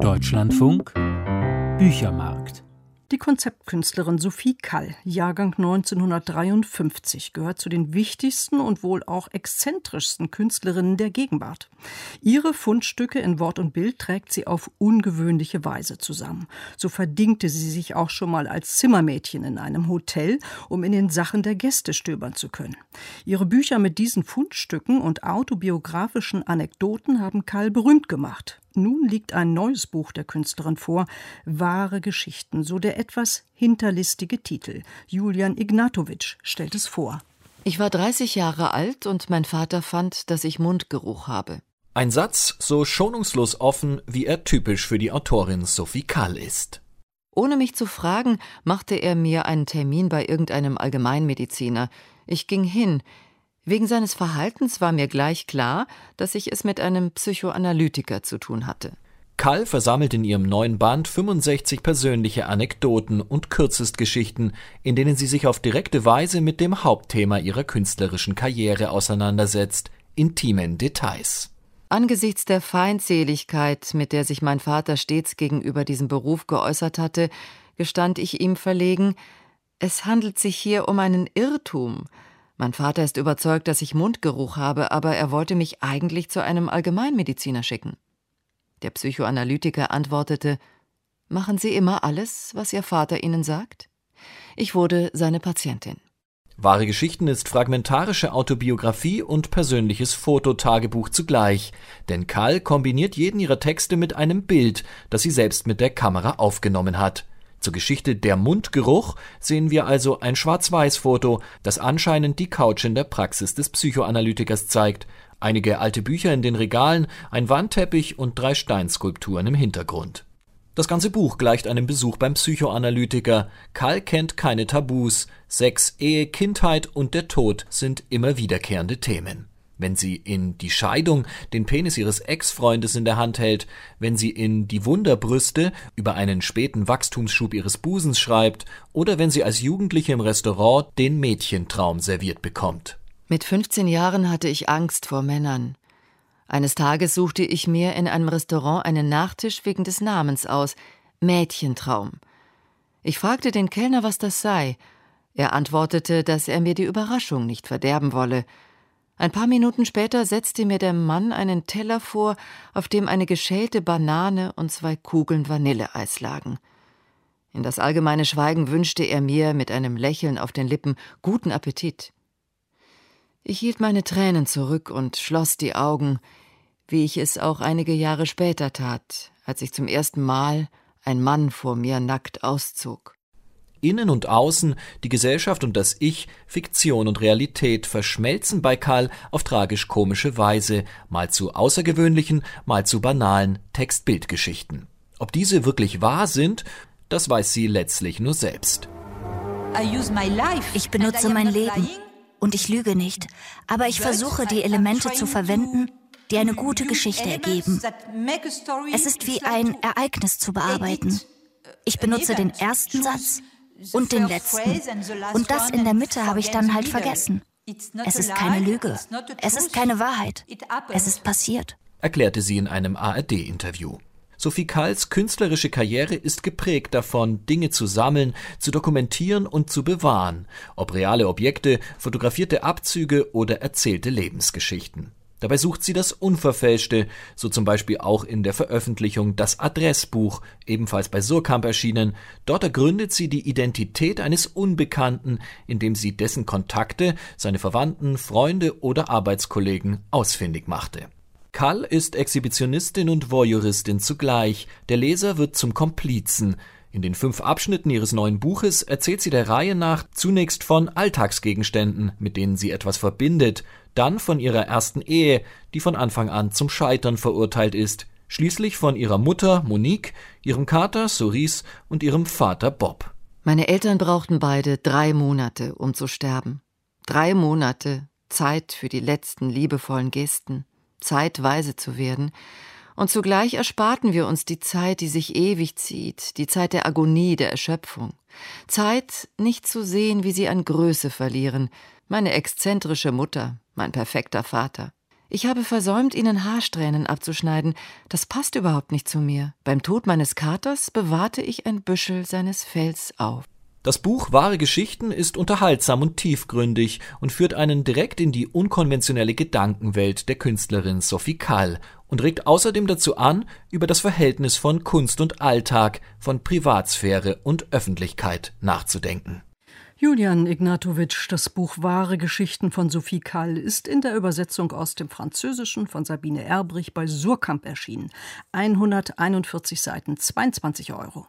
Deutschlandfunk Büchermarkt die Konzeptkünstlerin Sophie Kall, Jahrgang 1953, gehört zu den wichtigsten und wohl auch exzentrischsten Künstlerinnen der Gegenwart. Ihre Fundstücke in Wort und Bild trägt sie auf ungewöhnliche Weise zusammen. So verdingte sie sich auch schon mal als Zimmermädchen in einem Hotel, um in den Sachen der Gäste stöbern zu können. Ihre Bücher mit diesen Fundstücken und autobiografischen Anekdoten haben Kall berühmt gemacht. Nun liegt ein neues Buch der Künstlerin vor, Wahre Geschichten, so der etwas hinterlistige Titel. Julian Ignatowitsch stellt es vor. Ich war 30 Jahre alt und mein Vater fand, dass ich Mundgeruch habe. Ein Satz so schonungslos offen, wie er typisch für die Autorin Sophie Kahl ist. Ohne mich zu fragen, machte er mir einen Termin bei irgendeinem Allgemeinmediziner. Ich ging hin. Wegen seines Verhaltens war mir gleich klar, dass ich es mit einem Psychoanalytiker zu tun hatte. Kall versammelt in ihrem neuen Band 65 persönliche Anekdoten und Kürzestgeschichten, in denen sie sich auf direkte Weise mit dem Hauptthema ihrer künstlerischen Karriere auseinandersetzt, intimen Details. Angesichts der Feindseligkeit, mit der sich mein Vater stets gegenüber diesem Beruf geäußert hatte, gestand ich ihm verlegen, es handelt sich hier um einen Irrtum, mein Vater ist überzeugt, dass ich Mundgeruch habe, aber er wollte mich eigentlich zu einem Allgemeinmediziner schicken. Der Psychoanalytiker antwortete Machen Sie immer alles, was Ihr Vater Ihnen sagt? Ich wurde seine Patientin. Wahre Geschichten ist fragmentarische Autobiografie und persönliches Fototagebuch zugleich, denn Karl kombiniert jeden ihrer Texte mit einem Bild, das sie selbst mit der Kamera aufgenommen hat. Zur Geschichte Der Mundgeruch sehen wir also ein Schwarz-Weiß-Foto, das anscheinend die Couch in der Praxis des Psychoanalytikers zeigt, einige alte Bücher in den Regalen, ein Wandteppich und drei Steinskulpturen im Hintergrund. Das ganze Buch gleicht einem Besuch beim Psychoanalytiker. Karl kennt keine Tabus. Sex, Ehe, Kindheit und der Tod sind immer wiederkehrende Themen wenn sie in Die Scheidung den Penis ihres Ex-Freundes in der Hand hält, wenn sie in Die Wunderbrüste über einen späten Wachstumsschub ihres Busens schreibt oder wenn sie als Jugendliche im Restaurant den Mädchentraum serviert bekommt. Mit 15 Jahren hatte ich Angst vor Männern. Eines Tages suchte ich mir in einem Restaurant einen Nachtisch wegen des Namens aus, Mädchentraum. Ich fragte den Kellner, was das sei. Er antwortete, dass er mir die Überraschung nicht verderben wolle, ein paar Minuten später setzte mir der Mann einen Teller vor, auf dem eine geschälte Banane und zwei Kugeln Vanilleeis lagen. In das allgemeine Schweigen wünschte er mir mit einem Lächeln auf den Lippen guten Appetit. Ich hielt meine Tränen zurück und schloss die Augen, wie ich es auch einige Jahre später tat, als ich zum ersten Mal ein Mann vor mir nackt auszog. Innen und Außen, die Gesellschaft und das Ich, Fiktion und Realität verschmelzen bei Karl auf tragisch-komische Weise, mal zu außergewöhnlichen, mal zu banalen Text-Bild-Geschichten. Ob diese wirklich wahr sind, das weiß sie letztlich nur selbst. Ich benutze mein Leben und ich lüge nicht, aber ich versuche die Elemente zu verwenden, die eine gute Geschichte ergeben. Es ist wie ein Ereignis zu bearbeiten. Ich benutze den ersten Satz, und den letzten. Und das in der Mitte habe ich dann halt vergessen. Es ist keine Lüge. Es ist keine Wahrheit. Es ist passiert. Erklärte sie in einem ARD-Interview. Sophie Kahls künstlerische Karriere ist geprägt davon, Dinge zu sammeln, zu dokumentieren und zu bewahren, ob reale Objekte, fotografierte Abzüge oder erzählte Lebensgeschichten. Dabei sucht sie das Unverfälschte, so zum Beispiel auch in der Veröffentlichung Das Adressbuch, ebenfalls bei Surkamp erschienen. Dort ergründet sie die Identität eines Unbekannten, indem sie dessen Kontakte, seine Verwandten, Freunde oder Arbeitskollegen ausfindig machte. Kall ist Exhibitionistin und Voyeuristin zugleich. Der Leser wird zum Komplizen. In den fünf Abschnitten ihres neuen Buches erzählt sie der Reihe nach zunächst von Alltagsgegenständen, mit denen sie etwas verbindet, dann von ihrer ersten Ehe, die von Anfang an zum Scheitern verurteilt ist, schließlich von ihrer Mutter Monique, ihrem Kater Cerise und ihrem Vater Bob. Meine Eltern brauchten beide drei Monate, um zu sterben. Drei Monate Zeit für die letzten liebevollen Gesten, Zeit weise zu werden, und zugleich ersparten wir uns die Zeit, die sich ewig zieht, die Zeit der Agonie, der Erschöpfung. Zeit, nicht zu sehen, wie sie an Größe verlieren, meine exzentrische Mutter, mein perfekter Vater. Ich habe versäumt, ihnen Haarsträhnen abzuschneiden. Das passt überhaupt nicht zu mir. Beim Tod meines Katers bewahrte ich ein Büschel seines Fells auf. Das Buch Wahre Geschichten ist unterhaltsam und tiefgründig und führt einen direkt in die unkonventionelle Gedankenwelt der Künstlerin Sophie Kall und regt außerdem dazu an, über das Verhältnis von Kunst und Alltag, von Privatsphäre und Öffentlichkeit nachzudenken. Julian Ignatowitsch, das Buch Wahre Geschichten von Sophie Kall ist in der Übersetzung aus dem Französischen von Sabine Erbrich bei Surkamp erschienen. 141 Seiten, 22 Euro.